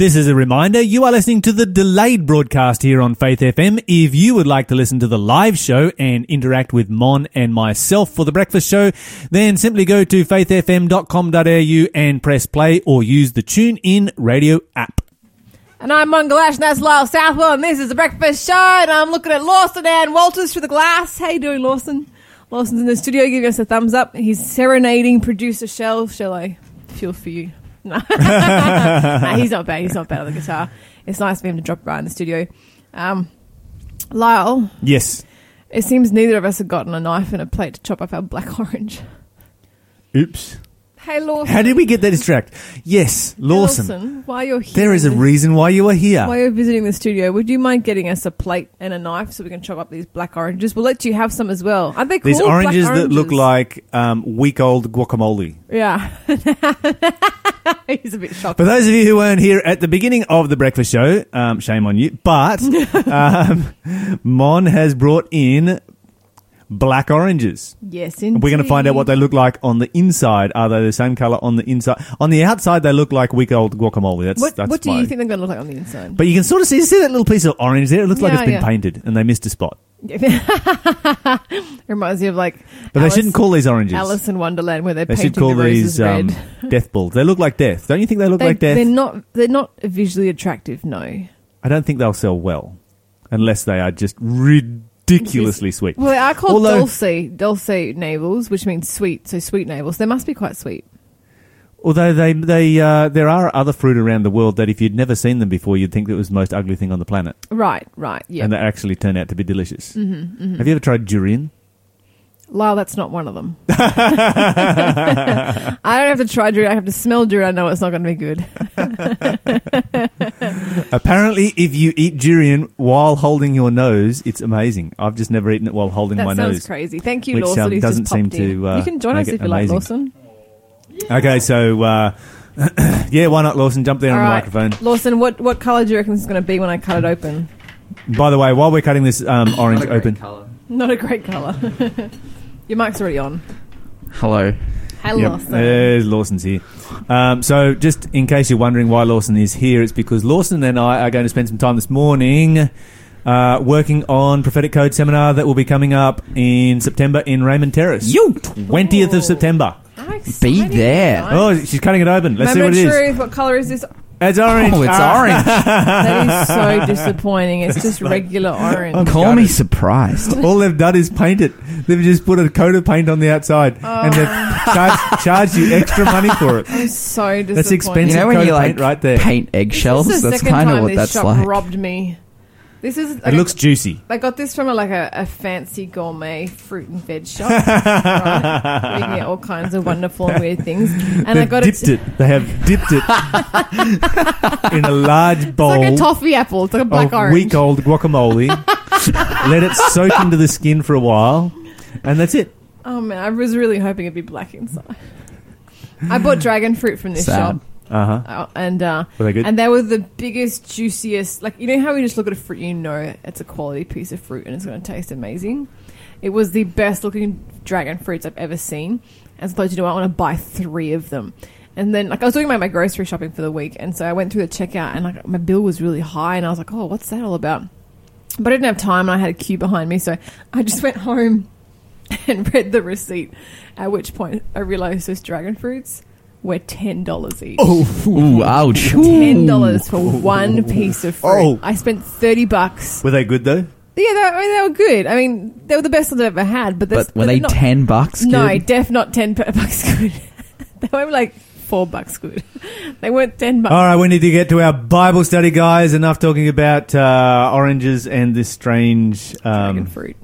This is a reminder you are listening to the delayed broadcast here on Faith FM. If you would like to listen to the live show and interact with Mon and myself for the breakfast show, then simply go to faithfm.com.au and press play or use the Tune In radio app. And I'm Mon Galash, and that's Lyle Southwell, and this is the Breakfast Show, and I'm looking at Lawson and Walters through the glass. How you doing, Lawson? Lawson's in the studio giving us a thumbs up. He's serenading producer Shell. Shall I feel for you? No. Nah, he's not bad. He's not bad on the guitar. It's nice for him to drop by in the studio. Um, Lyle, Yes. it seems neither of us have gotten a knife and a plate to chop up our black orange. Oops. Hey, Lawson. How did we get that distracted? Yes, Hey, Lawson. while you're here, There is a reason why you are here. While you're visiting the studio, would you mind getting us a plate and a knife so we can chop up these black oranges? We'll let you have some as well. Aren't they cool? These Black oranges, that look like um, week old guacamole. Yeah. He's a bit shocked. For those of you who weren't here at the beginning of the breakfast show, um, shame on you. But um, Mon has brought in black oranges. yes, indeed. We're going to find out what they look like on the inside. Are they the same color on the inside? On the outside, they look like week old guacamole. That's What, that's what do my- you think they're going to look like on the inside? But you can sort of see, see that little piece of orange there. It looks like Yeah, it's been yeah. painted, and they missed a spot. Reminds me of like. But Alice, they shouldn't call these oranges. Alice in Wonderland, where they're they painting should call the roses these um, red. death balls. They look like death. Don't you think they look They, like death? They're not. They're not visually attractive. No. I don't think they'll sell well unless they are just ridiculously sweet. Well, they are called Although- dulce, dulce navels, which means sweet. So sweet navels. They must be quite sweet. Although they they uh, there are other fruit around the world that if you'd never seen them before, you'd think it was the most ugly thing on the planet, Right. Right. Yeah. and they actually turn out to be delicious. Mm-hmm, Have you ever tried durian? Lyle, that's not one of them. I don't have to try durian. I have to smell durian. I know it's not going to be good. Apparently, if you eat durian while holding your nose, it's amazing. I've just never eaten it while holding That my sounds nose. crazy. Thank you, Which, Lawson. um, who's doesn't just seem in. to, uh, you can join us if you like, amazing. Lawson. Okay, so uh, yeah, why not, Lawson? Jump there All on the microphone. Lawson, what, what colour do you reckon this is going to be when I cut it open? By the way, while we're cutting this um, orange Not a great open, colour. Not a great colour. Your mic's already on. Hello. Hey, Yep, Lawson. there's Lawson's here. Um, so, just in case you're wondering why Lawson is here, it's because Lawson and I are going to spend some time this morning uh, working on prophetic code seminar that will be coming up in September in Raymond Terrace. You twentieth of September. How exciting, Be there. guys. Oh, she's cutting it open. Let's Moment see what it is. truth. What colour is this? It's orange. Oh, it's Ah. orange. That is so disappointing. It's just regular orange. I'm Call me surprised. All they've done is paint it. They've just put a coat of paint on the outside, and they've Oh. charged, charged you extra money for it. I'm so disappointed. That's expensive. You know when coat you of like paint right there. paint eggshells? This is the That's second kind of time what this that's shop like. robbed me. This is. It looks juicy. I got this from a, like a, a fancy gourmet fruit and veg shop. right? We get all kinds of wonderful and weird things. And They've got dipped it. it. They have dipped it in a large bowl It's like a toffee apple. It's like a black of orange. week-old guacamole. Let it soak into the skin for a while, and that's it. Oh man, I was really hoping it'd be black inside. I bought dragon fruit from this Sad. shop, Uh huh. uh, and uh, Were they good? and they were the biggest, juiciest. Like you know how we just look at a fruit, you know it's a quality piece of fruit and it's going to taste amazing. It was the best looking dragon fruits I've ever seen. And so I thought, you know, what, I want to buy three of them. And then, like, I was doing my, my grocery shopping for the week, and so I went through the checkout, and like my bill was really high, and I was like, oh, what's that all about? But I didn't have time, and I had a queue behind me, so I just went home and read the receipt. At which point, I realized those dragon fruits were ten dollars each. Ooh, ouch. Ten dollars for one piece of fruit. Oh. I spent thirty bucks. Were they good though? Yeah, they, I mean, they were good. I mean, they were the best ones I've ever had. But, that's, But were they're they not, 10 bucks? No, Kid? def not ten per- bucks good. they were like four bucks good. they weren't ten bucks. All right, we need to get to our Bible study, guys. Enough talking about uh, oranges and this strange Dragon um, fruit.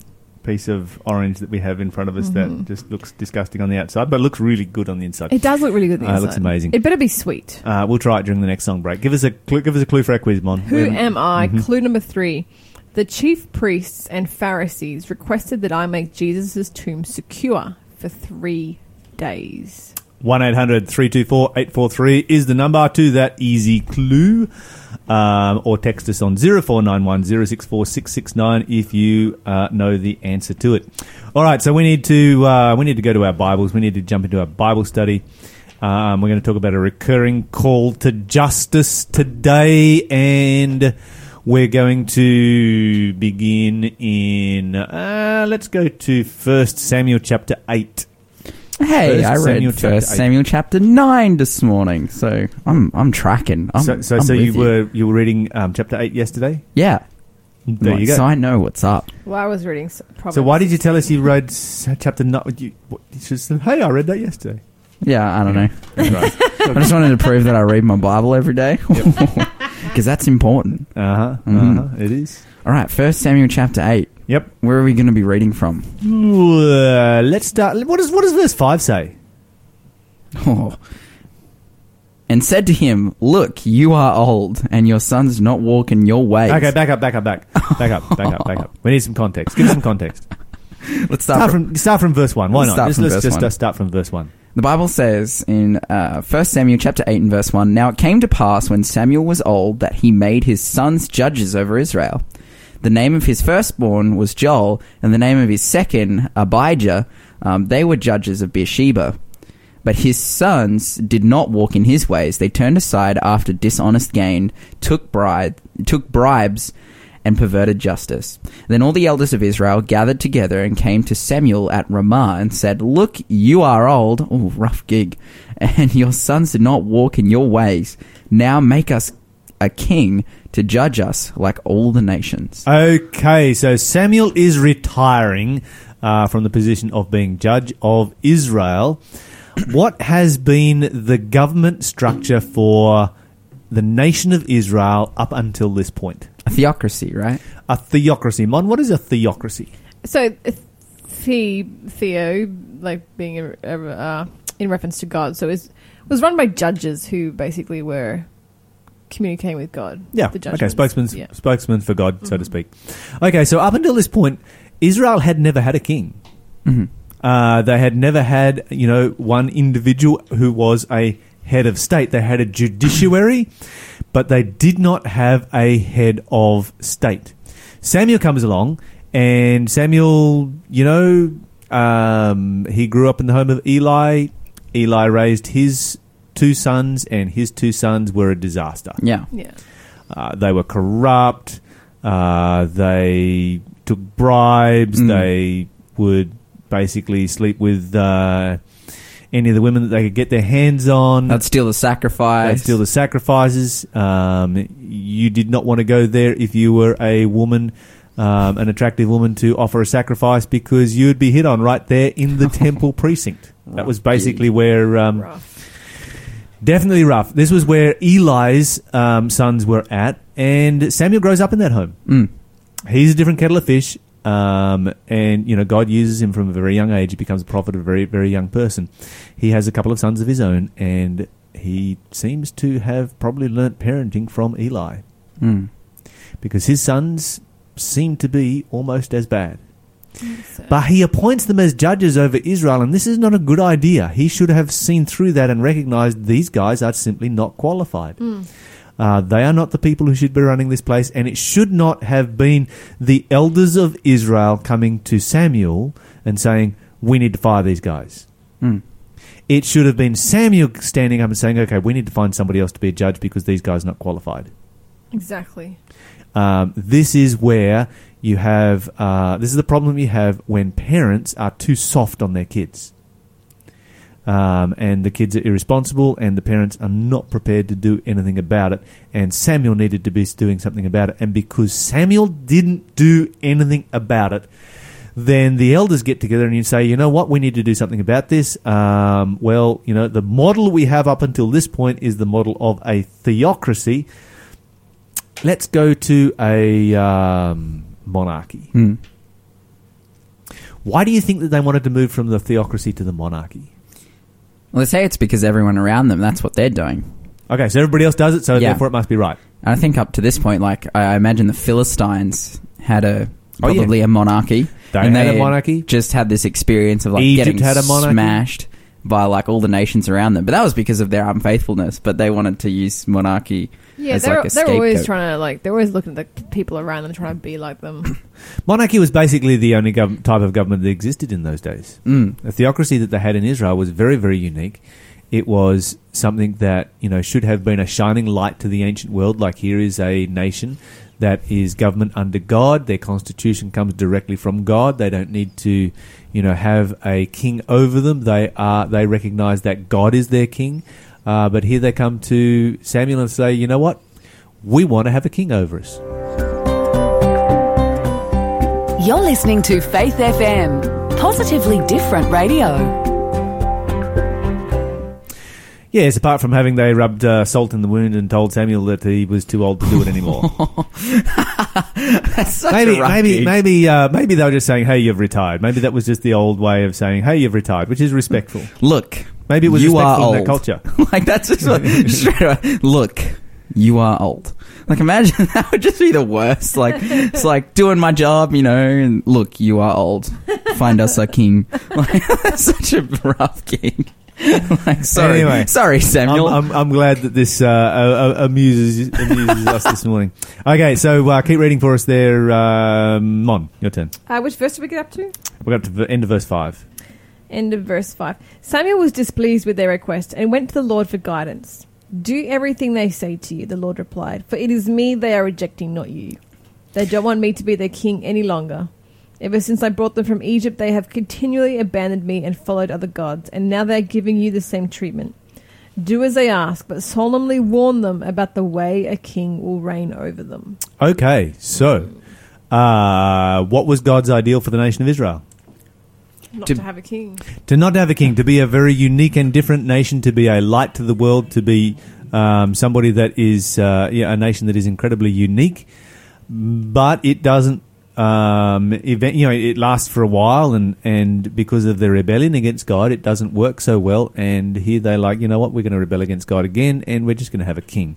Piece of orange that we have in front of us Mhm. that just looks disgusting on the outside, but looks really good on the inside. It does look really good. on the Uh, it looks amazing. It better be sweet. Uh, we'll try it during the next song break. Give us a clue, give us a clue for our quiz, Mon. Who We haven't- am I? Mhm. Clue number three. The chief priests and Pharisees requested that I make Jesus' tomb secure for three days. 1 800 324 843 is the number to that easy clue. Um, or text us on 0491 064 669 if you uh, know the answer to it. All right, so we need to uh, we need to go to our Bibles. We need to jump into our Bible study. Um, we're going to talk about a recurring call to justice today, and we're going to begin in. Uh, let's go to First Samuel chapter eight. Hey, First I read Samuel chapter First eight. Samuel chapter nine this morning, so I'm I'm tracking. I'm, so, so, I'm so you with were you were reading um, chapter eight yesterday. yeah. There Like, you go. So I know what's up. Well, I was reading. s- Proverbs. So why did you tell us you read chapter nine? You, what, you should say, hey, I read that yesterday. Yeah, I don't know. Right. I just wanted to prove that I read my Bible every day because that's important. Uh huh. Mhm. Uh huh. It is. All right, First Samuel chapter eight. Yep. Where are we going to be reading from? Uh, let's start. What does what does verse five say? Oh. And said to him, Look, you are old, and your sons not walk in your ways. Okay, back up, back up, back, back up, back up, back up. We need some context. Give us some context. Let's Start start from, from start from verse one. Why Let's not? start Just, let's just one. start from verse one. The Bible says in uh, 1 Samuel chapter 8 and verse 1, Now it came to pass when Samuel was old that he made his sons judges over Israel. The name of his firstborn was Joel, and the name of his second, Abijah. Um, they were judges of Beersheba. But his sons did not walk in his ways. They turned aside after dishonest gain, took, bride, took bribes, and perverted justice. Then all the elders of Israel gathered together and came to Samuel at Ramah and said, Look, you are old. Oh, rough gig. And your sons did not walk in your ways. Now make us a king to judge us like all the nations. Okay, so Samuel is retiring uh, from the position of being judge of Israel. What has been the government structure for the nation of Israel up until this point? A theocracy, right? A theocracy. Mon, what is a theocracy? So, the Theo, like being a, a, uh, in reference to God, so it was run by judges who basically were communicating with God. Yeah. the Okay. judgments. Spokesman, Yeah. spokesman for God, so to speak. Okay. So up until this point, Israel had never had a king. hmm Uh, they had never had, you know, one individual who was a head of state. They had a judiciary, but they did not have a head of state. Samuel comes along, and Samuel, you know, um, he grew up in the home of Eli. Eli raised his two sons, and his two sons were a disaster. Yeah. Yeah. Uh, they were corrupt. Uh, they took bribes. Mm. They would basically sleep with uh, any of the women that they could get their hands on. That's still the sacrifice. They'd steal the sacrifices. Um, you did not want to go there if you were a woman, um, an attractive woman, to offer a sacrifice because you would be hit on right there in the temple precinct. That was basically where um, Rough. Definitely rough. This was where Eli's um, sons were at, and Samuel grows up in that home. Mm. He's a different kettle of fish, um, and you know God uses him from a very young age. He becomes a prophet of a very, very young person. He has a couple of sons of his own, and he seems to have probably learnt parenting from Eli Mm. because his sons seem to be almost as bad. So- But he appoints them as judges over Israel, and this is not a good idea. He should have seen through that and recognized these guys are simply not qualified. Uh, they are not the people who should be running this place, and it should not have been the elders of Israel coming to Samuel and saying, We need to fire these guys. Mm. It should have been Samuel standing up and saying, Okay, we need to find somebody else to be a judge because these guys are not qualified. exactly. Um, this is where you have uh, this is the problem you have when parents are too soft on their kids, um, and the kids are irresponsible, and the parents are not prepared to do anything about it. And Samuel needed to be doing something about it, and because Samuel didn't do anything about it, then the elders get together and you say, you know what, we need to do something about this. Um, well, you know, the model we have up until this point is the model of a theocracy. Let's go to a um, monarchy. Mm. Why do you think that they wanted to move from the theocracy to the monarchy? Well, they say it's because everyone around them, that's what they're doing. Okay, so everybody else does it, so Yeah. therefore it must be right. And I think up to this point, like, I imagine the Philistines had a Oh, yeah. probably a monarchy. They and had a they monarchy. Just had this experience of like Egypt getting had a monarchy. smashed by like all the nations around them. But that was because of their unfaithfulness. But they wanted to use monarchy Yeah, as they're, like a they're always scapegoat. trying to like they're always looking at the people around them trying to be like them. Monarchy was basically the only gov- type of government that existed in those days. Mm. The theocracy that they had in Israel was very, very unique. It was something that you know should have been a shining light to the ancient world. Like here is a nation that is government under God. Their constitution comes directly from God. They don't need to, you know, have a king over them. They are they recognize that God is their king. Uh, but here they come to Samuel and say, you know what? We want to have a king over us. You're listening to Faith FM, positively different radio. Yes, apart from having they rubbed uh, salt in the wound and told Samuel that he was too old to do it anymore. That's such maybe, a rough maybe, maybe, uh, maybe they were just saying, "Hey, you've retired." Maybe that was just the old way of saying, "Hey, you've retired," which is respectful. Look, Maybe it was you are old. in that culture. like that's just what, straight away. Look, you are old. Like imagine that would just be the worst. Like it's like doing my job, you know. And look, you are old. Find us a king. Like that's such a rough gig. like sorry, Anyway, sorry, Samuel. I'm, I'm, I'm glad that this uh, uh, uh, amuses amuses us this morning. Okay, so uh, keep reading for us there, um, Mon. Your turn. Uh, which verse did we get up to? We got to the end of verse five. End of verse 5. Samuel was displeased with their request and went to the Lord for guidance. Do everything they say to you, the Lord replied, for it is me they are rejecting, not you. They don't want me to be their king any longer. Ever since I brought them from Egypt, they have continually abandoned me and followed other gods, and now they are giving you the same treatment. Do as they ask, but solemnly warn them about the way a king will reign over them. Okay, so uh, what was God's ideal for the nation of Israel? Not To- to, have a king. To not have a king, to be a very unique and different nation, to be a light to the world, to be um, somebody that is uh, yeah, a nation that is incredibly unique, but it doesn't. Um, event, you know, it lasts for a while, and, and because of the rebellion against God, it doesn't work so well. And here they're like, you know what, we're going to rebel against God again, and we're just going to have a king.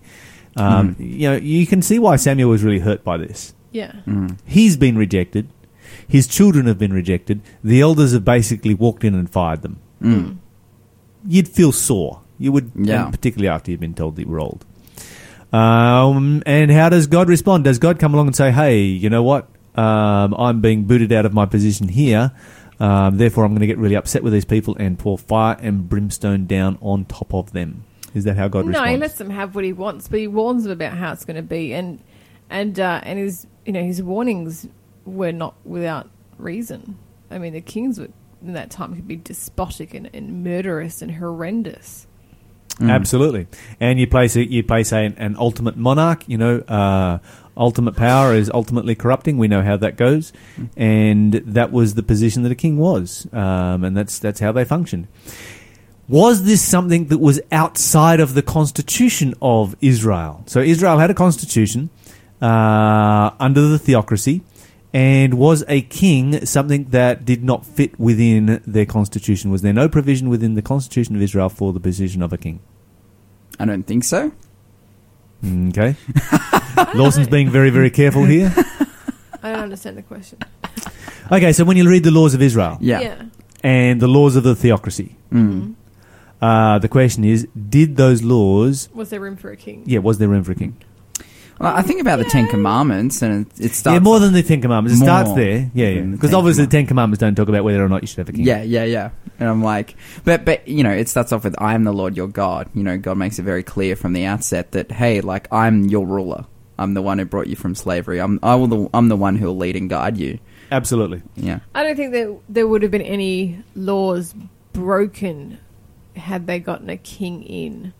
Um, You know, you can see why Samuel was really hurt by this. Yeah. Mm. He's been rejected. His children have been rejected. The elders have basically walked in and fired them. Mm. You'd feel sore. You would, Yeah. particularly after you've been told that you were old. Um, and how does God respond? Does God come along and say, "Hey, you know what? Um, I'm being booted out of my position here. Um, therefore, I'm going to get really upset with these people and pour fire and brimstone down on top of them." Is that how God no, responds? he lets them have what he wants, but he warns them about how it's going to be, and and uh, and his you know his warnings were not without reason. I mean, the kings would, in that time could be despotic and, and murderous and horrendous. Mm. Absolutely, and you place a, you place a, an ultimate monarch. You know, uh, ultimate power is ultimately corrupting. We know how that goes, and that was the position that a king was, um, and that's that's how they functioned. Was this something that was outside of the constitution of Israel? So Israel had a constitution uh, under the theocracy, and was a king something that did not fit within their constitution? Was there no provision within the constitution of Israel for the position of a king? I don't think so. Okay. Lawson's being very, very careful here. I don't understand the question. Okay, so when you read the laws of Israel Yeah. and the laws of the theocracy, Mm. uh, the question is, did those laws, Was there room for a king? yeah, was there room for a king? Well, I think about the Ten Commandments, and it, it starts. yeah, more than the Ten Commandments. It More starts there. Yeah, yeah. than the Because Ten obviously the Ten Commandments don't talk about whether or not you should have a king. Yeah, yeah, yeah. And I'm like, but but you know, it starts off with "I am the Lord your God." You know, God makes it very clear from the outset that hey, like I'm your ruler. I'm the one who brought you from slavery. I'm I will the, I'm the one who will lead and guide you. Absolutely. Yeah. I don't think that there would have been any laws broken had they gotten a king in.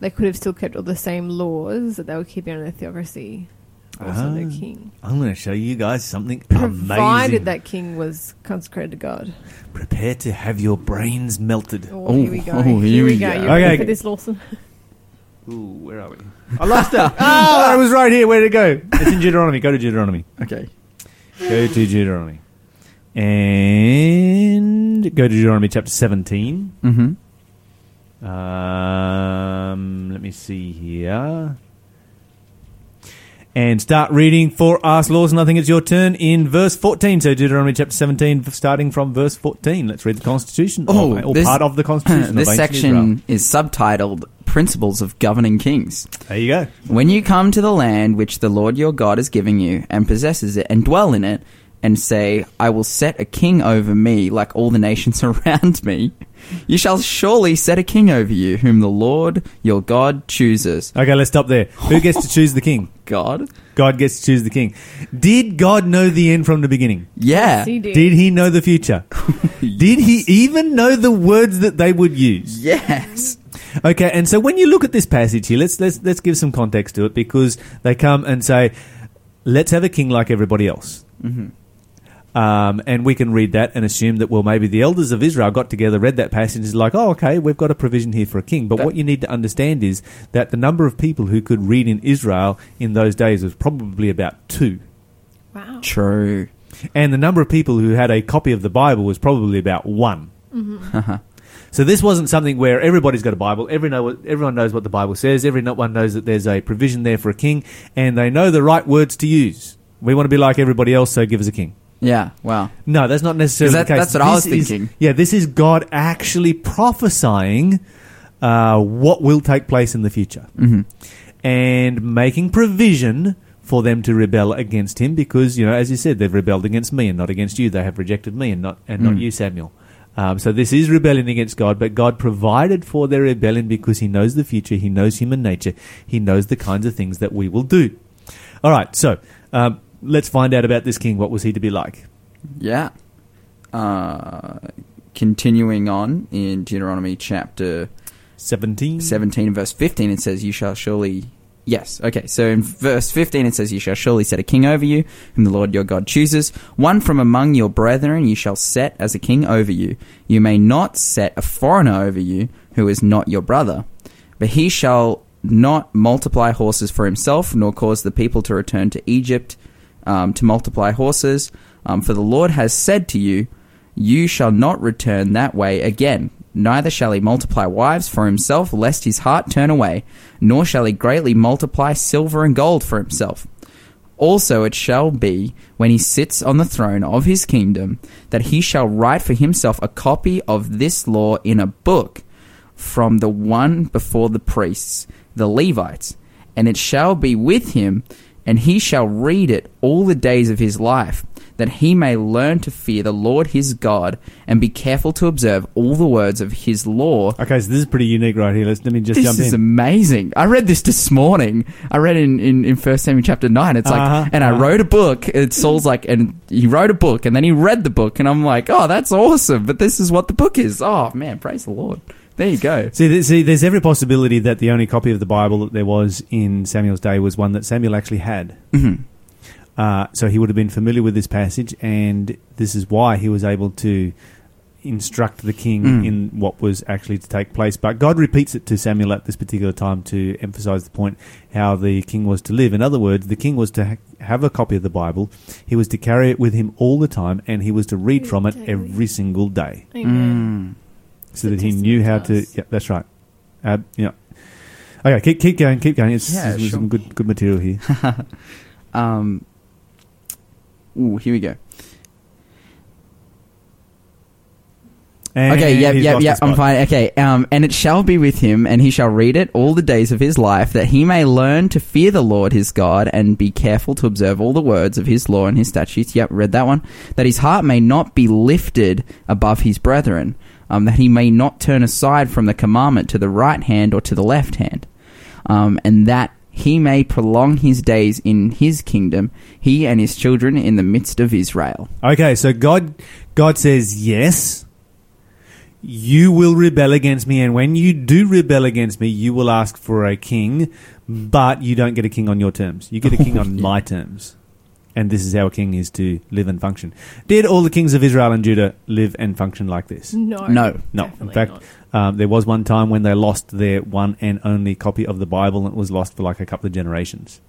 They could have still kept all the same laws that they were keeping under the theocracy. Also, the Ah. king. I'm going to show you guys something Provided amazing. that king was consecrated to God. Prepare to have your brains melted. Oh, Oh, here we go. oh, here, here we we go. go. You ready Okay. for this, Lawson? Ooh, where are we? I lost it. oh, it was right here. Where did it go? It's in Deuteronomy. Go to Deuteronomy. Okay. Go to Deuteronomy. And go to Deuteronomy chapter 17. Mm-hmm. Um, let me see here. And start reading for us, Lawson. I think it's your turn in verse 14. So Deuteronomy chapter 17, starting from verse 14. Let's read the Constitution. Oh, or this- part of the Constitution. this section is subtitled "Principles of Governing Kings." There you go. When you come to the land which the Lord your God is giving you, and possesses it, and dwell in it, and say, I will set a king over me like all the nations around me, you shall surely set a king over you, whom the Lord your God chooses. Okay, let's stop there. Who gets to choose the king? God? God gets to choose the king. Did God know the end from the beginning? Yeah. He did. Did he know the future? Did he even know the words that they would use? Yes. Okay, and so when you look at this passage here, let's let's let's give some context to it because they come and say, "Let's have a king like everybody else." Mm-hmm. Um, and we can read that and assume that well, maybe the elders of Israel got together, read that passage, and is like, "Oh, okay, we've got a provision here for a king." But That- what you need to understand is that the number of people who could read in Israel in those days was probably about two. Wow. True. and the number of people who had a copy of the Bible was probably about one. Uh-huh. So this wasn't something where everybody's got a Bible. Every know, everyone knows what the Bible says. Everyone knows that there's a provision there for a king, and they know the right words to use. We want to be like everybody else, so give us a king. Yeah. Wow. No, that's not necessarily that- the case. that's what I This was is- thinking. yeah, this is God actually prophesying uh, what will take place in the future hmm and making provision for them to rebel against him because you know as you said they've rebelled against me and not against you they have rejected me and not and not Mm. you Samuel um, so this is rebellion against God but God provided for their rebellion because he knows the future he knows human nature he knows the kinds of things that we will do all right so um, let's find out about this king. What was he to be like? Yeah. Uh, continuing on in Deuteronomy chapter 17 17 verse 15 it says you shall surely yes okay so in verse 15 it says you shall surely set a king over you whom the lord your god chooses. One from among your brethren you shall set as a king over you. You may not set a foreigner over you who is not your brother. But he shall not multiply horses for himself nor cause the people to return to egypt um, to multiply horses um, for the lord has said to you you shall not return that way again. Neither shall he multiply wives for himself, lest his heart turn away, nor shall he greatly multiply silver and gold for himself. Also it shall be, when he sits on the throne of his kingdom, that he shall write for himself a copy of this law in a book from the one before the priests, the Levites, and it shall be with him, and he shall read it all the days of his life, that he may learn to fear the Lord his God, and be careful to observe all the words of his law. okay so this is pretty unique right here let's let me just This jump is amazing. I read this this morning. I read in, in, in 1 Samuel chapter 9. It's like, Uh-huh, and I uh-huh. wrote a book. It's Saul's like, and he wrote a book, and then he read the book, and I'm like, oh, that's awesome. But this is what the book is. Oh, man, praise the Lord. There you go. See, th- see, there's every possibility that the only copy of the Bible that there was in Samuel's day was one that Samuel actually had. Mhm. Uh, so he would have been familiar with this passage, and this is why he was able to instruct the king Mm. in what was actually to take place. But God repeats it to Samuel at this particular time to emphasize the point how the king was to live. In other words, the king was to ha- have a copy of the Bible, he was to carry it with him all the time, and he was to read from it Daily. every single day Amen. Mm. So that he knew how to. Yeah, that's right. Uh, yeah. Okay, keep keep going, keep going. It's, Yeah, sure. some good good material here. Um, ooh, here we go. And okay, yep, yep, yep. I'm fine. Okay, um, and it shall be with him, and he shall read it all the days of his life, that he may learn to fear the Lord his God, and be careful to observe all the words of his law and his statutes. Yep, read that one. That his heart may not be lifted above his brethren, um, that he may not turn aside from the commandment to the right hand or to the left hand, um, and that he may prolong his days in his kingdom, he and his children in the midst of Israel. Okay, so God God says yes. You will rebel against me, and when you do rebel against me, you will ask for a king, but you don't get a king on your terms. You get a king on my terms. And this is how a king is to live and function. Did all the kings of Israel and Judah live and function like this? No. No. No. In definitely fact, not. um, there was one time when they lost their one and only copy of the Bible, and it was lost for like a couple of generations.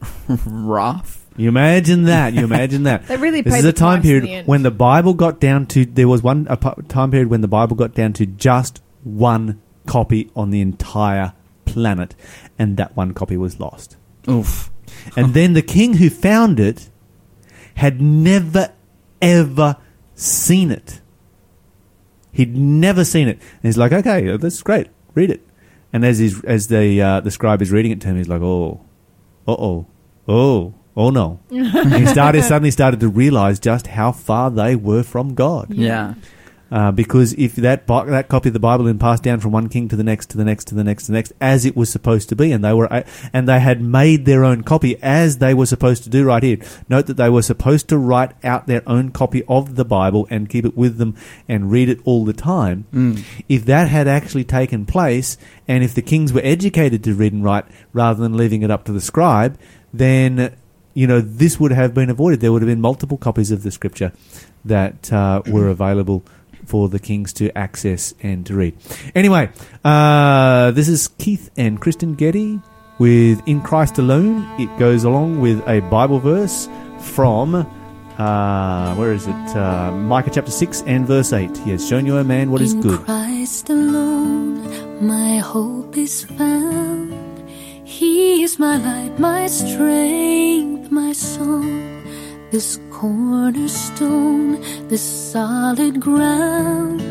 Rough. You imagine that. You imagine that. They really This paid is the a time price in the period end. when the Bible got down to. There was one a pu- time period when the Bible got down to just one copy on the entire planet, and that one copy was lost. Oof. And then the king who found it had never ever seen it. He'd never seen it. And he's like, okay, that's great. Read it. And as he's, as the uh, the scribe is reading it to him, he's like, oh, uh oh, oh, Oh no! and he started suddenly started to realize just how far they were from God. Yeah. Uh, because if that Bi- that copy of the Bible had been passed down from one king to the next to the next to the next to the next as it was supposed to be, and they were uh, and they had made their own copy as they were supposed to do right here. Note that they were supposed to write out their own copy of the Bible and keep it with them and read it all the time. Mm. If that had actually taken place, and if the kings were educated to read and write rather than leaving it up to the scribe, then you know this would have been avoided. There would have been multiple copies of the scripture that uh, were available for the kings to access and to read. Anyway, uh, this is Keith and Kristen Getty with In Christ Alone. It goes along with a Bible verse from, uh, where is it? Uh, Micah chapter 6 and verse 8. He has shown you, a man, what is In good. Christ alone, my hope is found. He is my light, my strength, my song. This cornerstone, this solid ground,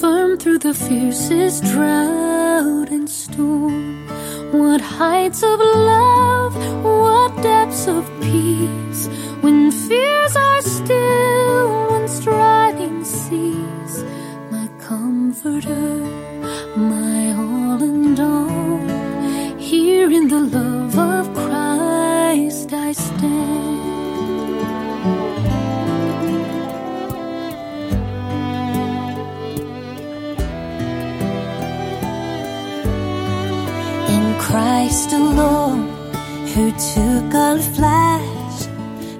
firm through the fiercest drought and storm. What heights of love, what depths of peace, when fears are still, when striving cease my comforter, my all and all. Here in the love of Christ I stand. Christ alone, who took on flesh,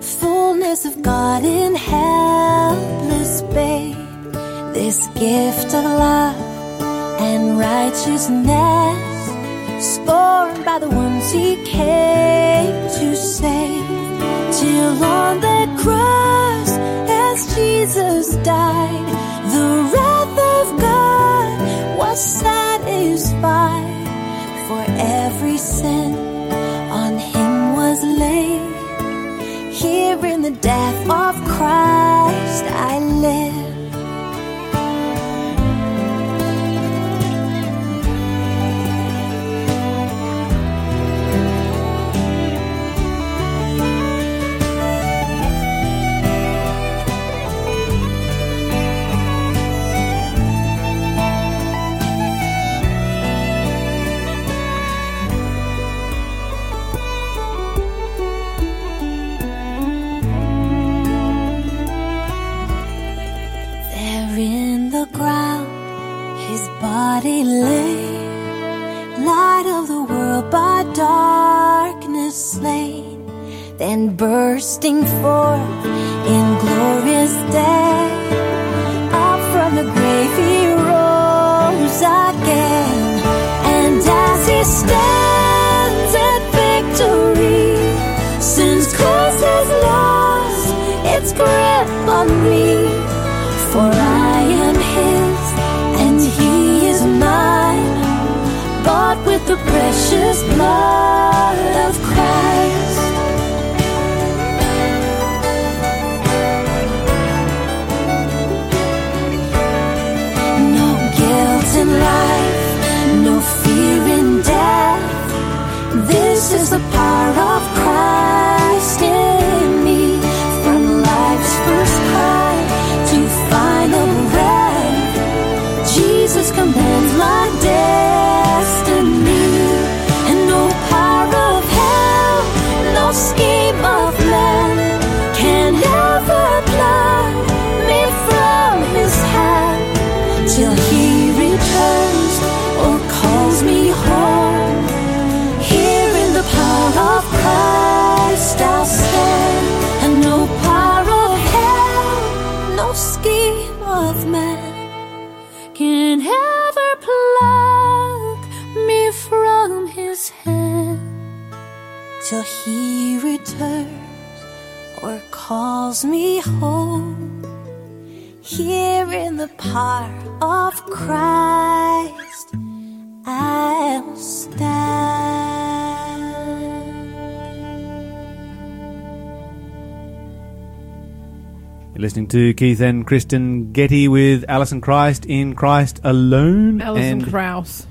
fullness of God in helpless babe. This gift of love and righteousness, scorned by the ones he came to save. Till on that cross, as Jesus died, the wrath of God was sin on him was laid. Here in the death of Christ I live. Bursting forth in glorious day, up from the grave he rose again, and as he stands at victory, since Christ has lost its grip on me. For I am his and he is mine, bought with the precious blood of Christ. Calls me home. Here in the power of Christ, I'll stand. You're listening to Keith and Kristen Getty with Alison Christ in Christ Alone. Alison and Krauss.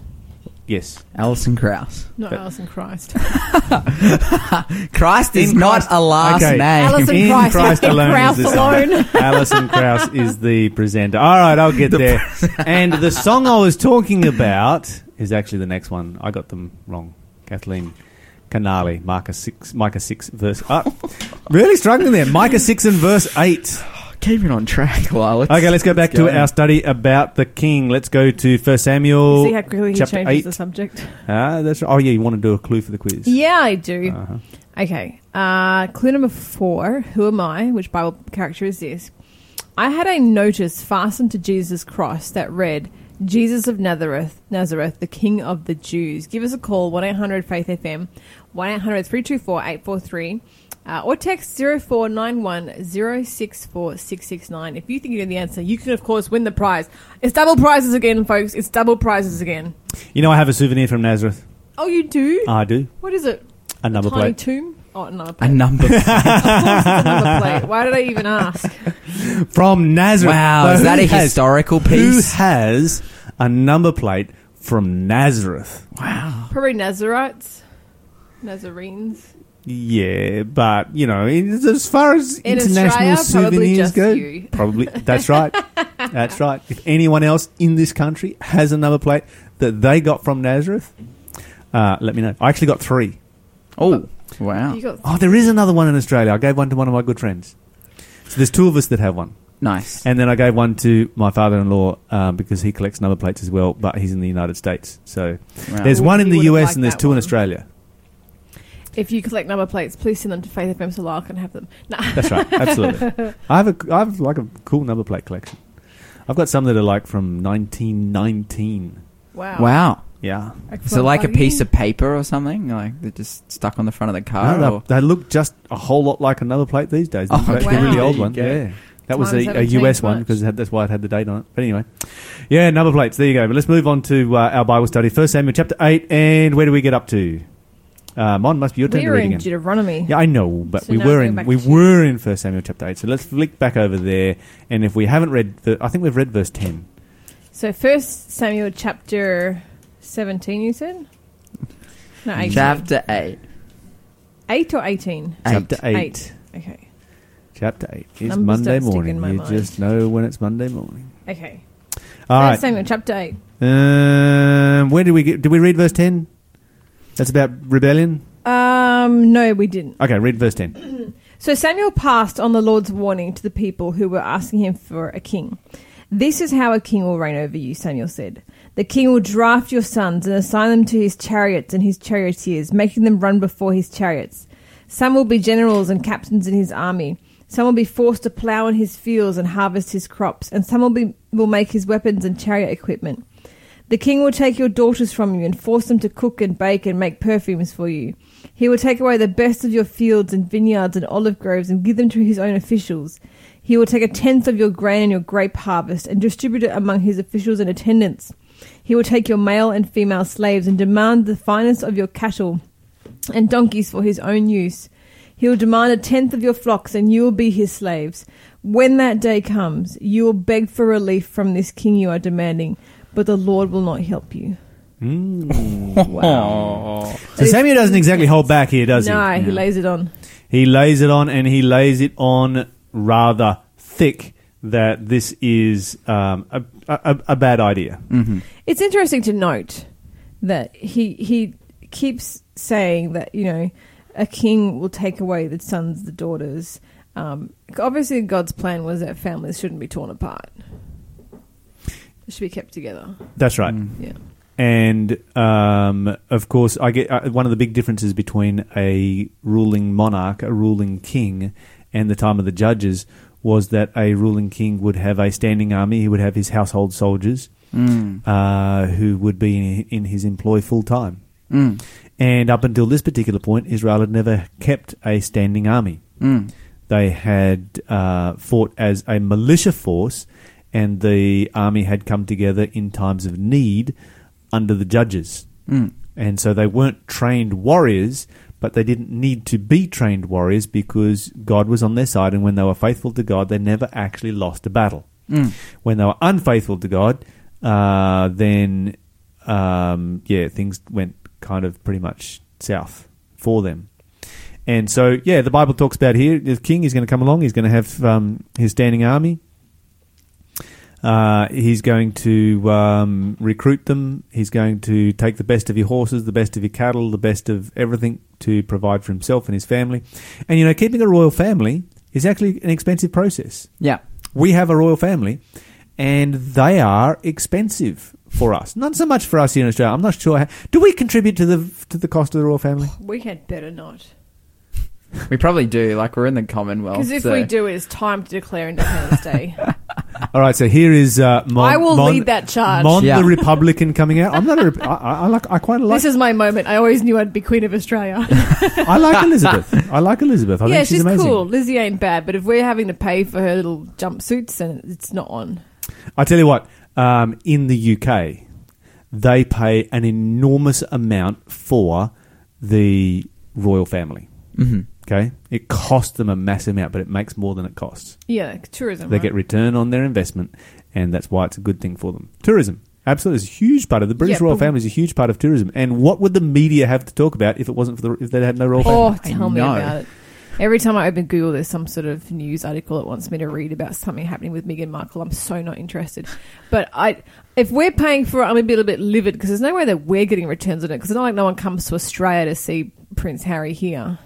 Yes. Alison Krauss. Not But- Alison Christ. Christ is In not a last Okay. name. Alison In Christ, Christ alone Krauss is the alone. Alison Krauss is the presenter. All right, I'll get there. and the song I was talking about is actually the next one. I got them wrong. Kathleen Canali, Micah six, Micah six, verse. Ah, really struggling there. Micah six and verse eight. Keeping on track. Well, let's, Okay, let's go back to go. our study about the king. Let's go to First Samuel. See how quickly he chapter changes eight. the subject. Ah, that's right. Oh yeah, you want to do a clue for the quiz? Yeah, I do. Uh-huh. Okay. Uh, clue number four. Who am I? Which Bible character is this? I had a notice fastened to Jesus' cross that read, Jesus of Nazareth, Nazareth, the King of the Jews. Give us a call, 1 800 Faith FM, 1 800 324 843, uh, or text 0491 064 669. If you think you know the answer, you can, of course, win the prize. It's double prizes again, folks. It's double prizes again. You know, I have a souvenir from Nazareth. Oh, you do? I do. what is it? A number Tiny plate. tomb? Oh, no. a number. Of course it's a number plate. Why did I even ask? from Nazareth. wow, But is that a has- historical Who piece? has a number plate from Nazareth? wow. Probably Nazarites. Nazarenes. Yeah, but you know, in- as far as In international Australia, probably souvenirs just go, you. probably that's right. that's right. If anyone else in this country has another plate that they got from Nazareth, uh, let me know. I actually got three. Oh, wow. You got Oh, there is another one in Australia. I gave one to one of my good friends. So there's two of us that have one. Nice. And then I gave one to my father-in-law um, because he collects number plates as well, but he's in the United States. So Wow. there's Ooh, one in he the would've US liked and there's that two in one. Australia. If you collect number plates, please send them to Faith FM so Lyle can have them. Nah. That's right, absolutely. I have a I have like a cool number plate collection. I've got some that are like from 1919. Wow. Wow. Yeah, Is it like a piece of paper or something? Like they're just stuck on the front of the car? No, or? they, they look just a whole lot like a number plate these days. Oh, the, okay. really Wow. old There one. you go. Yeah. That was Times a, a haven't US changed one much. because it had, that's why it had the date on it. But anyway, yeah, number plates. There you go. But let's move on to uh, our Bible study. First Samuel chapter eight, and where do we get up to? Uh, Mon, must be your turn We to were read in again. Deuteronomy. Yeah, I know, but So we now were going in back we to- were in First Samuel chapter eight. So let's flick back over there, and if we haven't read, the, I think we've read verse ten. So First Samuel chapter 17, you said? No, 18. Chapter 8. 8 or 18? Chapter eight. Eight. Okay. Chapter eight is Numbers Monday don't stick morning. in my You mind. just know when it's Monday morning. Okay. All First right. Samuel chapter 8. Um, where did we get? Did we read verse ten? That's about rebellion. Um, no, we didn't. Okay, read verse ten. So Samuel passed on the Lord's warning to the people who were asking him for a king. This is how a king will reign over you, Samuel said. The king will draft your sons and assign them to his chariots and his charioteers, making them run before his chariots. Some will be generals and captains in his army. Some will be forced to plow in his fields and harvest his crops, and some will be will make his weapons and chariot equipment. The king will take your daughters from you and force them to cook and bake and make perfumes for you. He will take away the best of your fields and vineyards and olive groves and give them to his own officials. He will take a tenth of your grain and your grape harvest and distribute it among his officials and attendants. He will take your male and female slaves and demand the finest of your cattle and donkeys for his own use. He will demand a tenth of your flocks, and you will be his slaves. When that day comes, you will beg for relief from this king you are demanding, but the Lord will not help you. Mm. Wow. So Samuel doesn't exactly hold back here, does no, he? No, he lays it on. He lays it on, and he lays it on rather thick. That this is um, a, a, a bad idea. Mm-hmm. It's interesting to note that he he keeps saying that you know a king will take away the sons, the daughters. Um, obviously, God's plan was that families shouldn't be torn apart; they should be kept together. That's right. Mm. Yeah. And um, of course, I get uh, one of the big differences between a ruling monarch, a ruling king, and the time of the judges was that a ruling king would have a standing army. He would have his household soldiers Mm. uh, who would be in, in his employ full time. Mm. And up until this particular point, Israel had never kept a standing army. Mm. They had uh, fought as a militia force, and the army had come together in times of need under the judges. Mm. And so they weren't trained warriors, but they didn't need to be trained warriors because God was on their side, and when they were faithful to God, they never actually lost a battle. Mm. When they were unfaithful to God, uh, then um, yeah, things went kind of pretty much south for them. And so, yeah, the Bible talks about here the king is going to come along. He's going to have um, his standing army. Uh, he's going to um, recruit them. He's going to take the best of your horses, the best of your cattle, the best of everything to provide for himself and his family. And you know, keeping a royal family is actually an expensive process. Yeah. We have a royal family, and they are expensive for us. Not so much for us here in Australia. I'm not sure. How, do we contribute to the to the cost of the royal family? We had better not. We probably do. Like we're in the Commonwealth. Because if so- we do, it's time to declare Independence Day. All right, so here is uh, Mon, I will Mon- lead that charge. Mon Yeah. the Republican coming out. I'm not a. Rep- I, I I like. I quite like. This is my moment. I always knew I'd be Queen of Australia. I like Elizabeth. I like Elizabeth. I yeah, think she's, she's amazing. cool. Lizzie ain't bad, but if we're having to pay for her little jumpsuits, then it's not on. I tell you what. Um, in the UK, they pay an enormous amount for the royal family. Mhm. Okay, it costs them a massive amount, but it makes more than it costs. Yeah, tourism. They right? get return on their investment, and that's why it's a good thing for them. Tourism, absolutely, is a huge part of the British Yeah, royal family. Is a huge part of tourism. And what would the media have to talk about if it wasn't for the if they had no royal oh, family? Oh, tell me about it. Every time I open Google, there's some sort of news article that wants me to read about something happening with Meghan Markle. I'm so not interested. But I, if we're paying for it, I'm a bit a little bit livid because there's no way that we're getting returns on it. Because it's not like no one comes to Australia to see Prince Harry here.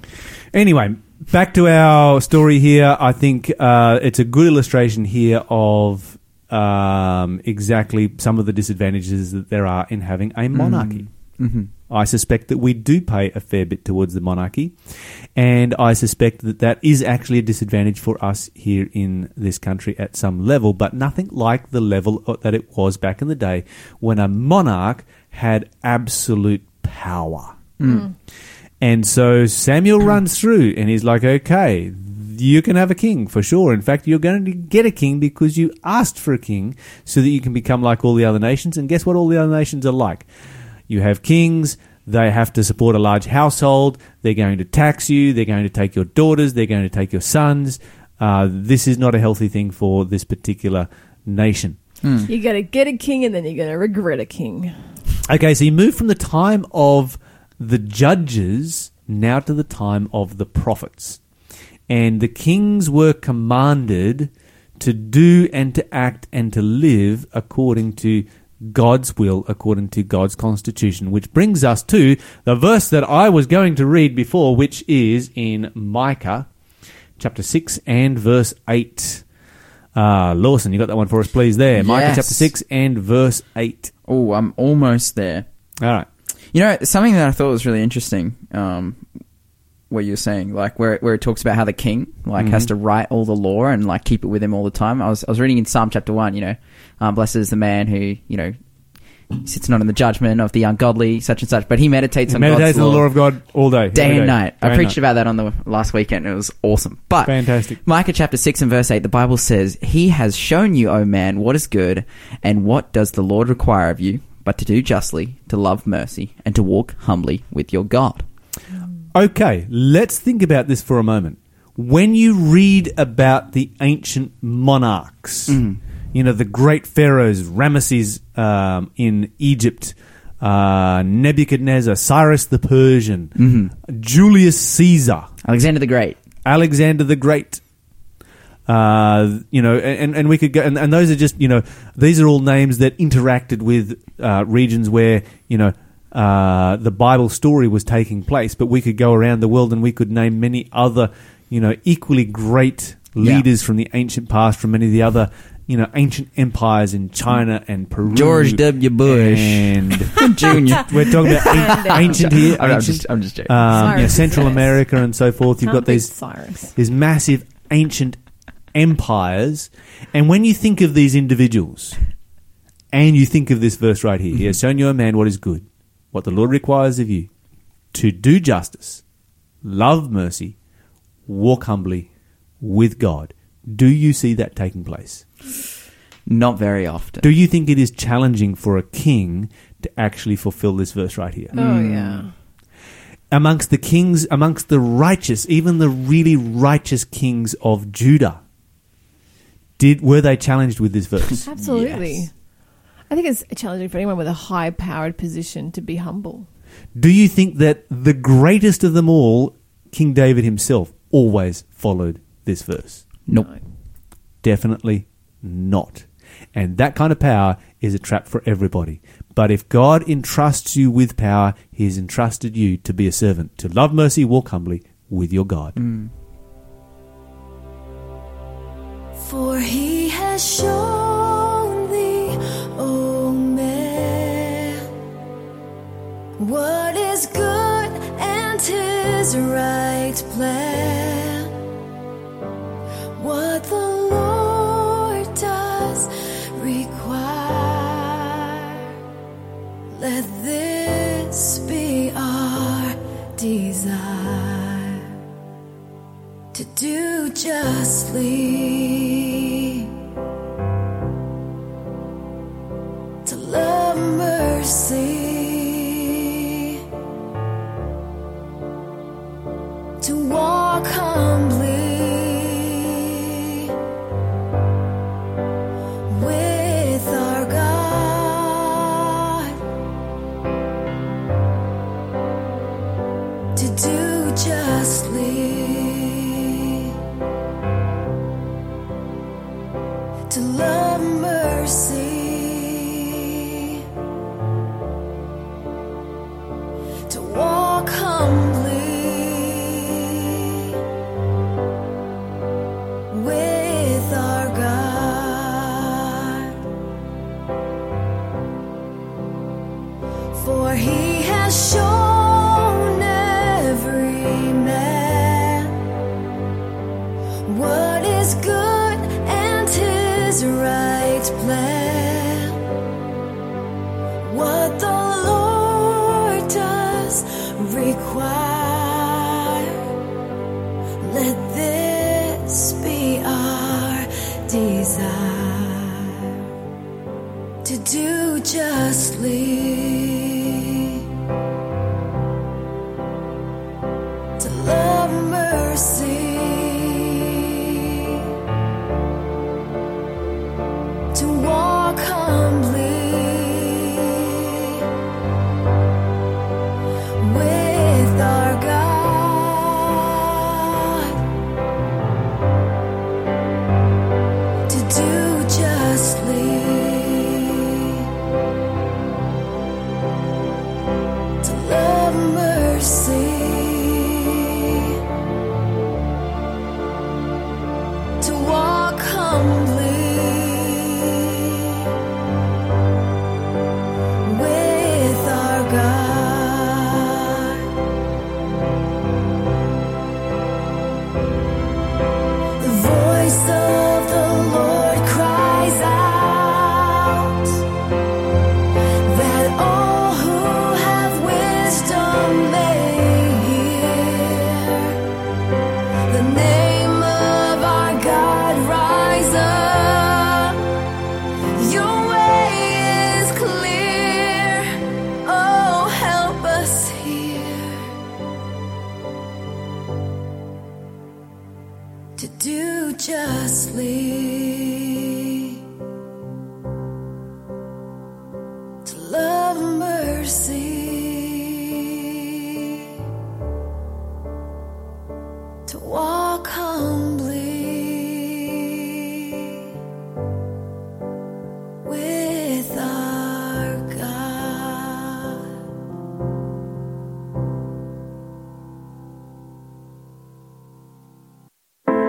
Anyway, back to our story here. I think uh, it's a good illustration here of um, exactly some of the disadvantages that there are in having a monarchy. Mhm. I suspect that we do pay a fair bit towards the monarchy, and I suspect that that is actually a disadvantage for us here in this country at some level, but nothing like the level that it was back in the day when a monarch had absolute power. Mm. Mm. And so Samuel runs through and he's like, okay, you can have a king for sure. In fact, you're going to get a king because you asked for a king so that you can become like all the other nations. And guess what all the other nations are like? You have kings. They have to support a large household. They're going to tax you. They're going to take your daughters. They're going to take your sons. Uh, this is not a healthy thing for this particular nation. You got to get a king, and then you're going to regret a king. Okay, so you move from the time of the judges now to the time of the prophets. And the kings were commanded to do and to act and to live according to God's will, according to God's constitution, which brings us to the verse that I was going to read before, which is in Micah chapter 6 and verse 8. Uh, Lawson, you got that one for us, please, there. Micah chapter 6 and verse 8. Oh, I'm almost there. All right. You know, something that I thought was really interesting. Um, what you're saying, like where where it talks about how the king like has to write all the law and like keep it with him all the time. I was I was reading in Psalm chapter one. You know, um, blessed is the man who you know sits not in the judgment of the ungodly, such and such, but he meditates on meditates God's on the law law of God all day, day and day. night. Day I preached night. about that on the last weekend. It was awesome. But Fantastic. Micah chapter 6 and verse 8, the Bible says, He has shown you, O man, what is good, and what does the Lord require of you, but to do justly, to love mercy, and to walk humbly with your God. Okay, let's think about this for a moment. When you read about the ancient monarchs, you know, the great pharaohs, Ramesses um, in Egypt, uh, Nebuchadnezzar, Cyrus the Persian, Julius Caesar, Alexander the Great. Alexander the Great. Uh, you know, and, and we could go, and, and those are just, you know, these are all names that interacted with uh, regions where, you know, uh, the Bible story was taking place. But we could go around the world and we could name many other, you know, equally great Yeah. leaders from the ancient past, from many of the other, you know, ancient empires in China and Peru. George W. Bush. And Junior. we're talking about an- ancient here, I'm, I'm ancient, just, I'm just joking. um, you know, Central is- America and so forth. You've Can't got these Cyrus. these massive ancient empires, and when you think of these individuals, and you think of this verse right here, He has shown you a man what is good, what the Lord requires of you, to do justice, love mercy, walk humbly with God. Do you see that taking place? Not very often. Do you think it is challenging for a king to actually fulfill this verse right here? Oh hmm. yeah. amongst the kings, amongst the righteous, even the really righteous kings of Judah, did were they challenged with this verse? Absolutely. Yes. I think it's challenging for anyone with a high powered position to be humble. Do you think that the greatest of them all, King David himself, always followed this verse? Nope. No. Definitely not. And that kind of power is a trap for everybody. But if God entrusts you with power, He has entrusted you to be a servant, to love mercy, walk humbly with your God. Mm. For he has shown what is good and his right plan. What the Lord does require. Let this be our desire to do justly,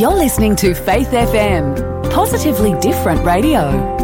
You're listening to Faith FM, positively different radio.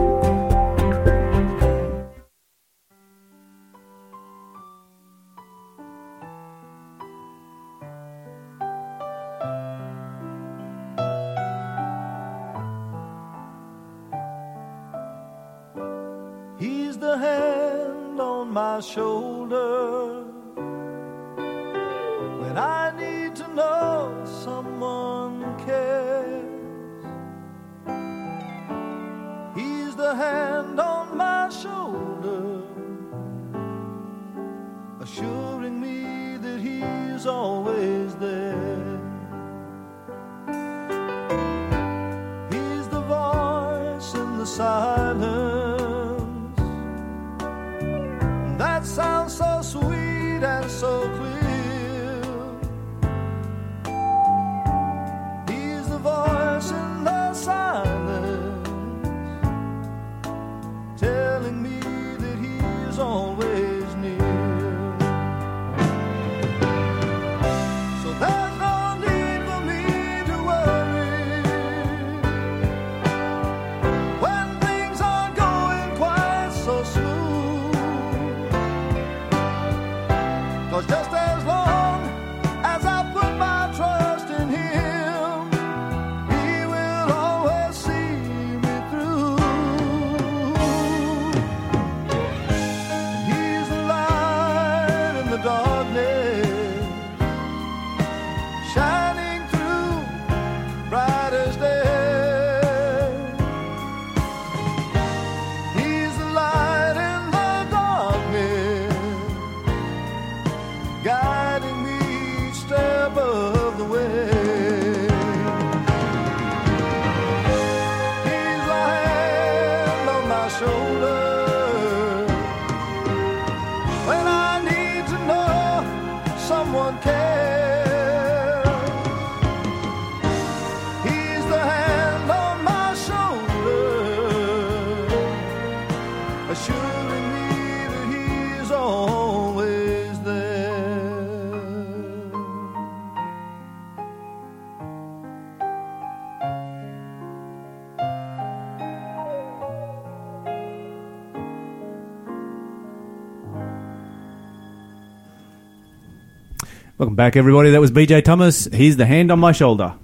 Welcome back, everybody. That was BJ Thomas. He's the hand on my shoulder.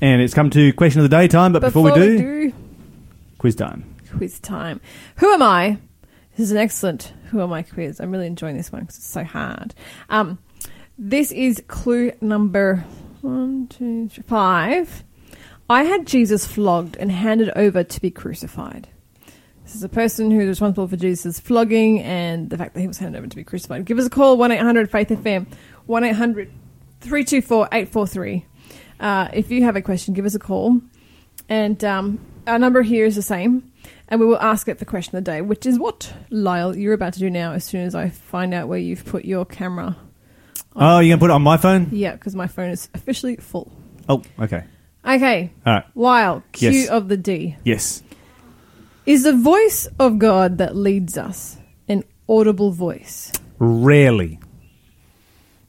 And it's come to question of the day time, but before, we, do, quiz time. quiz time. Who am I? This is an excellent Who Am I quiz. I'm really enjoying this one because it's so hard. Um, this is clue number one, two, three, five. I had Jesus flogged and handed over to be crucified. This is a person who is responsible for Jesus' flogging and the fact that he was handed over to be crucified. Give us a call, 1 800 Faith FM, 1 800 324 843. Uh, If you have a question, give us a call. And um, our number here is the same. And we will ask it the question of the day, which is what, Lyle, you're about to do now as soon as I find out where you've put your camera. Oh, you're going to put it on my phone? Yeah, because my phone is officially full. Oh, okay. Okay, All right. Lyle, Q Yes. of the D. Yes. Is the voice of God that leads us an audible voice? Rarely.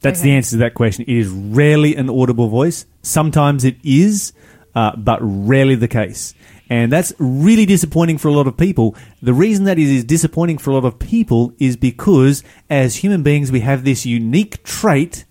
That's the answer to that question. It is rarely an audible voice. Sometimes it is, uh, but rarely the case. And that's really disappointing for a lot of people. The reason that it is disappointing for a lot of people is because as human beings, we have this unique trait.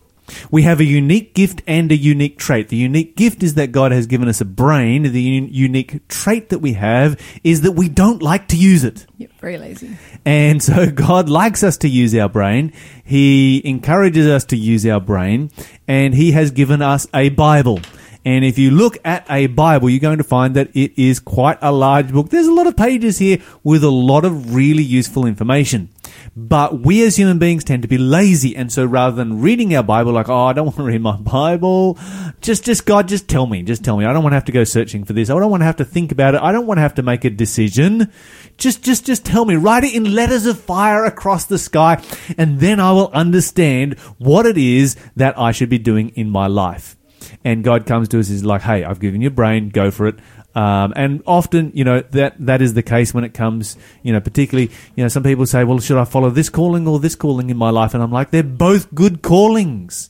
We have a unique gift and a unique trait. The unique gift is that God has given us a brain. The un- unique trait that we have is that we don't like to use it. Yep, very lazy. And so God likes us to use our brain. He encourages us to use our brain and he has given us a Bible. And if you look at a Bible, you're going to find that it is quite a large book. There's a lot of pages here with a lot of really useful information. But we as human beings tend to be lazy. And so rather than reading our Bible, like, oh, I don't want to read my Bible, just, just God, just tell me, just tell me. I don't want to have to go searching for this. I don't want to have to think about it. I don't want to have to make a decision. Just, just, just tell me. Write it in letters of fire across the sky. And then I will understand what it is that I should be doing in my life. And God comes to us is like, hey, I've given you a brain, go for it. Um, and often, you know, that, that is the case when it comes, you know, particularly, you know, some people say, well, should I follow this calling or this calling in my life? And I'm like, they're both good callings.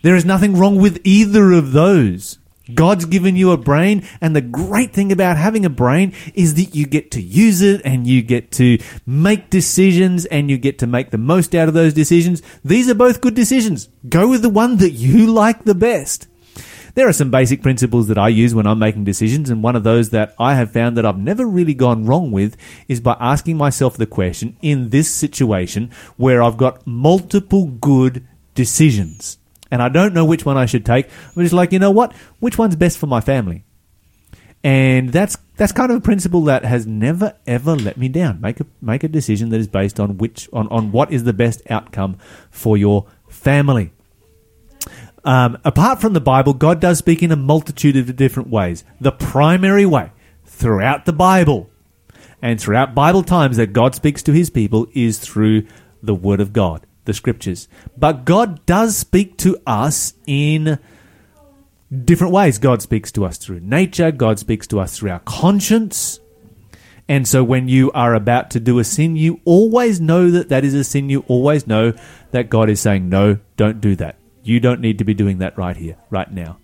There is nothing wrong with either of those. God's given you a brain, and the great thing about having a brain is that you get to use it and you get to make decisions and you get to make the most out of those decisions. These are both good decisions. Go with the one that you like the best. There are some basic principles that I use when I'm making decisions, and one of those that I have found that I've never really gone wrong with is by asking myself the question in this situation where I've got multiple good decisions and I don't know which one I should take. I'm just like, you know what? Which one's best for my family? And that's that's kind of a principle that has never ever let me down. Make a make a decision that is based on which on, on what is the best outcome for your family. Um, apart from the Bible, God does speak in a multitude of different ways. The primary way throughout the Bible and throughout Bible times that God speaks to his people is through the Word of God, the Scriptures. But God does speak to us in different ways. God speaks to us through nature, God speaks to us through our conscience. And so when you are about to do a sin, you always know that that is a sin. You always know that God is saying, no, don't do that. You don't need to be doing that right here, right now.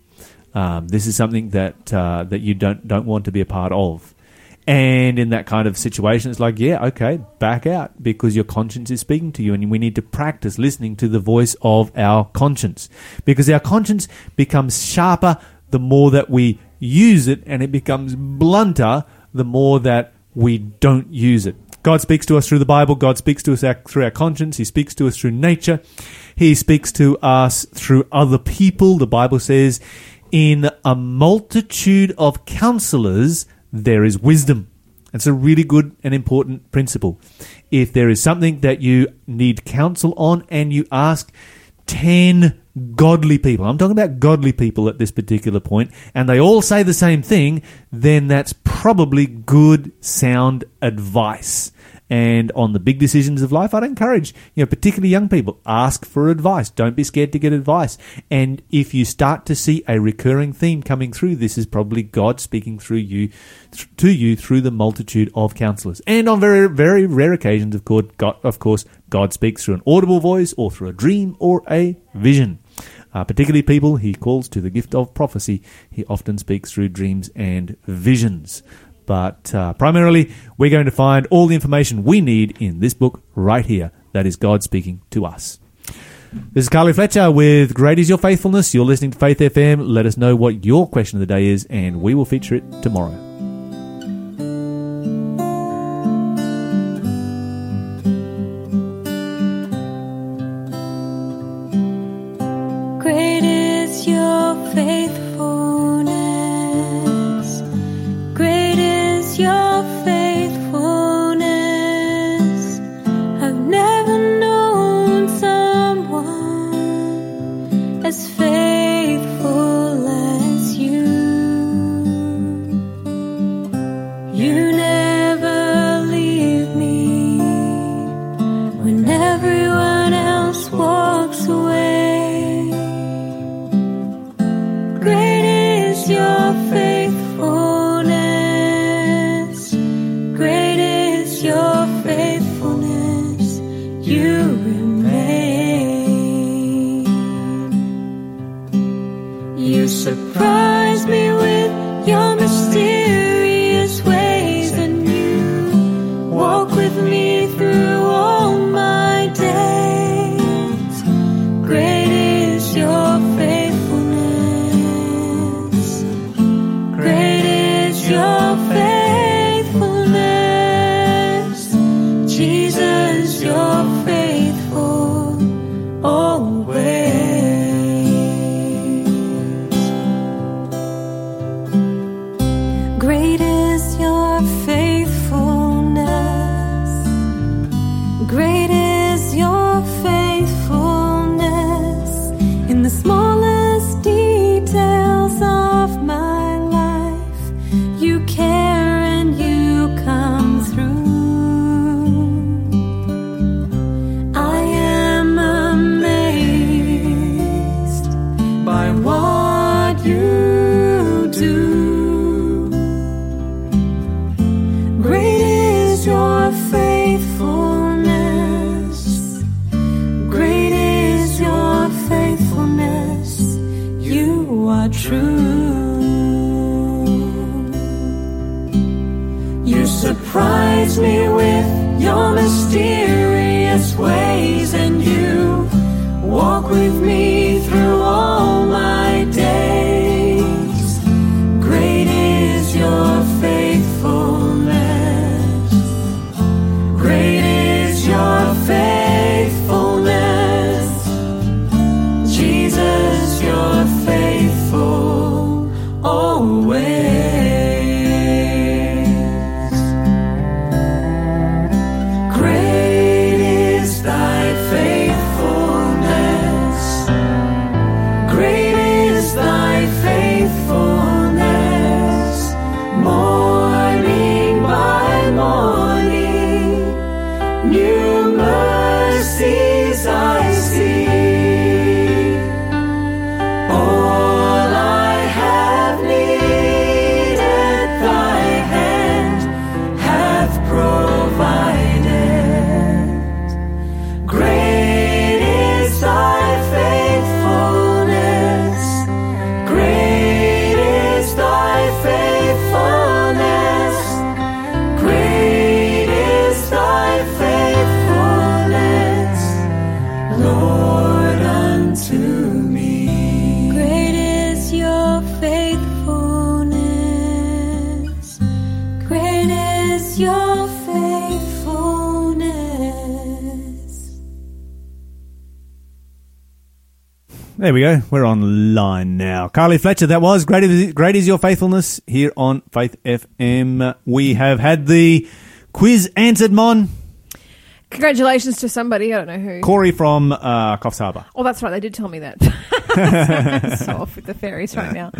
Um, this is something that uh, that you don't don't want to be a part of. And in that kind of situation, it's like, yeah, okay, back out because your conscience is speaking to you, and we need to practice listening to the voice of our conscience because our conscience becomes sharper the more that we use it, and it becomes blunter the more that we don't use it. God speaks to us through the Bible. God speaks to us through our conscience. He speaks to us through nature. He speaks to us through other people. The Bible says, in a multitude of counselors, there is wisdom. It's a really good and important principle. If there is something that you need counsel on and you ask 10 godly people, I'm talking about godly people at this particular point, and they all say the same thing, then that's probably good, sound advice. And on the big decisions of life, I'd encourage, you know, particularly young people, ask for advice. Don't be scared to get advice. And if you start to see a recurring theme coming through, this is probably God speaking through you, th- to you through the multitude of counselors. And on very, very rare occasions, of course, God, of course, God speaks through an audible voice or through a dream or a vision. Uh, particularly people he calls to the gift of prophecy, he often speaks through dreams and visions. But uh, primarily, we're going to find all the information we need in this book right here. That is God speaking to us. This is Carly Fletcher with Great is Your Faithfulness. You're listening to Faith FM. Let us know what your question of the day is, and we will feature it tomorrow. Surprise we go. We're online now. Carly Fletcher, that was great. Is, great is your faithfulness here on Faith FM. We have had the quiz answered, Mon. Congratulations to somebody. I don't know who. Corey from uh, Coffs Harbour. Oh, that's right. They did tell me that. so off with the fairies right now.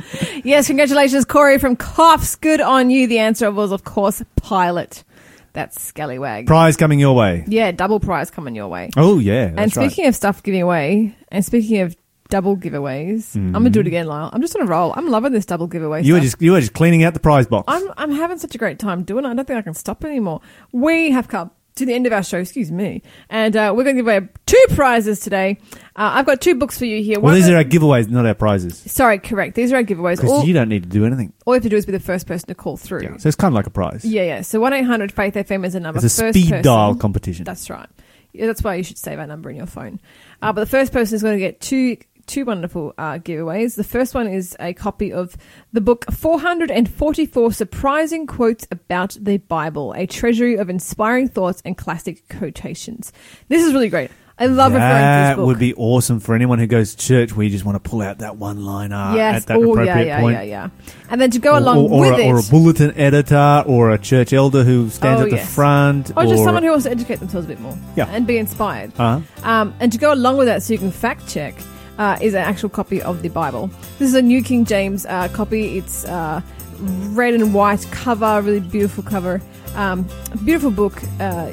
Yes, congratulations, Corey from Coffs. Good on you. The answer was, of course, Pilate. That's Scallywag. Prize coming your way. yeah, double prize coming your way. Oh yeah, that's and speaking of stuff giving away, and speaking of double giveaways, I'm gonna do it again, Lyle. I'm just on a roll. I'm loving this double giveaway. You were stuff. just you were just cleaning out the prize box. I'm I'm having such a great time doing it. I don't think I can stop anymore. We have come to the end of our show. Excuse me, and uh, we're going to give away two prizes today. Uh, I've got two books for you here. well, One these of- are our giveaways, not our prizes. sorry, correct. These are our giveaways. Because All, you don't need to do anything. all you have to do is be the first person to call through. Yeah. So it's kind of like a prize. Yeah, yeah. So one eight hundred Faith FM is a number. It's a First speed person- dial competition. That's right. Yeah, that's why you should save our number in your phone. Uh, but the first person is going to get two two wonderful uh, giveaways. The first one is a copy of the book 444 Surprising Quotes About the Bible, a treasury of inspiring thoughts and classic quotations. This is really great. I love referring to that this book. would be awesome for anyone who goes to church where you just want to pull out that one liner yes. at that oh, appropriate yeah, yeah, point. yeah, yeah. And then to go Or- along or, or, with a, it, or a bulletin editor or a church elder who stands Oh, at the yes. front. or just someone who wants to educate themselves a bit more Yeah. and be inspired. uh Um, and to go along with that, so you can fact check, uh, is an actual copy of the Bible. This is a New King James uh, copy. It's uh, red and white cover, really beautiful cover. Um, beautiful book. Uh,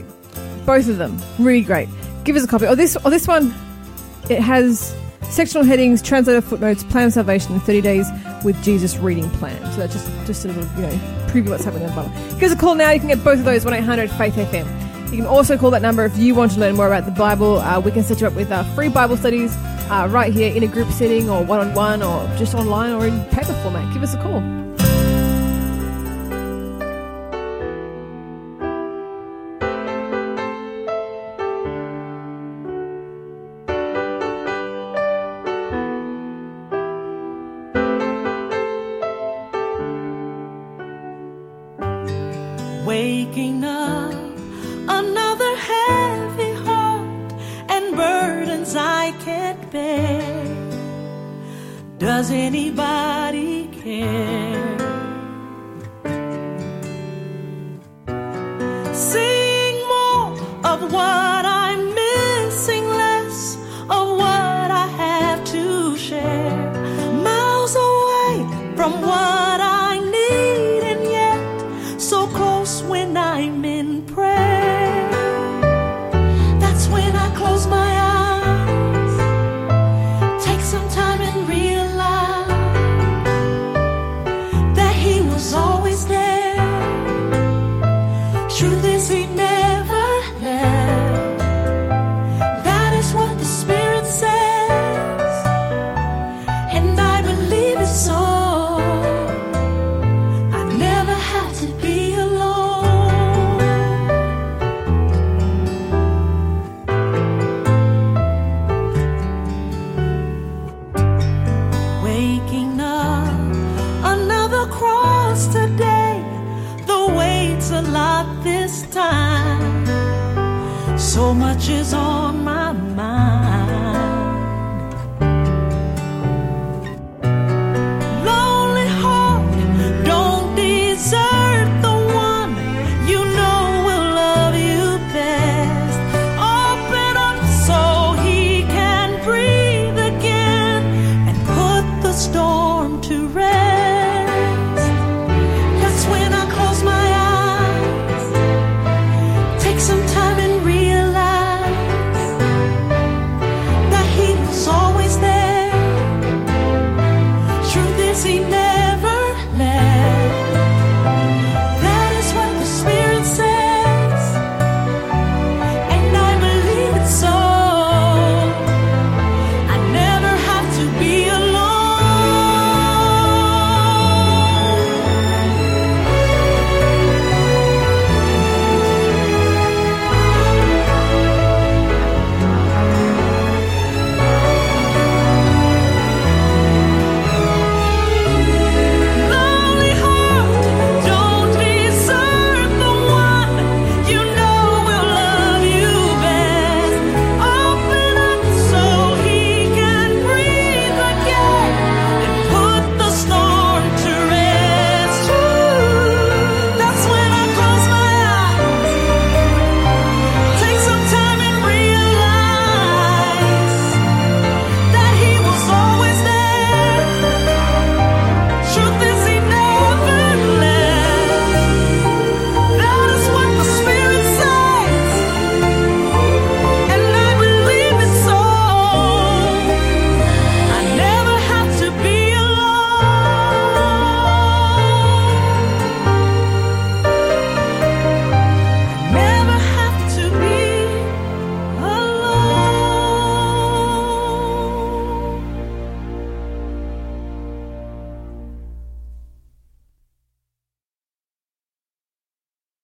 both of them, really great. Give us a copy. Or this, or this one, it has sectional headings, translator footnotes, plan of salvation, and 30 days with Jesus reading plan. So that's just just sort of you know preview what's happening in the Bible. Give us a call now. You can get both of those one eight hundred Faith FM. You can also call that number if you want to learn more about the Bible. Uh, we can set you up with uh, free Bible studies uh, right here in a group setting or one on one or just online or in paper format. Give us a call. Waking up, Does anybody care? Seeing more of what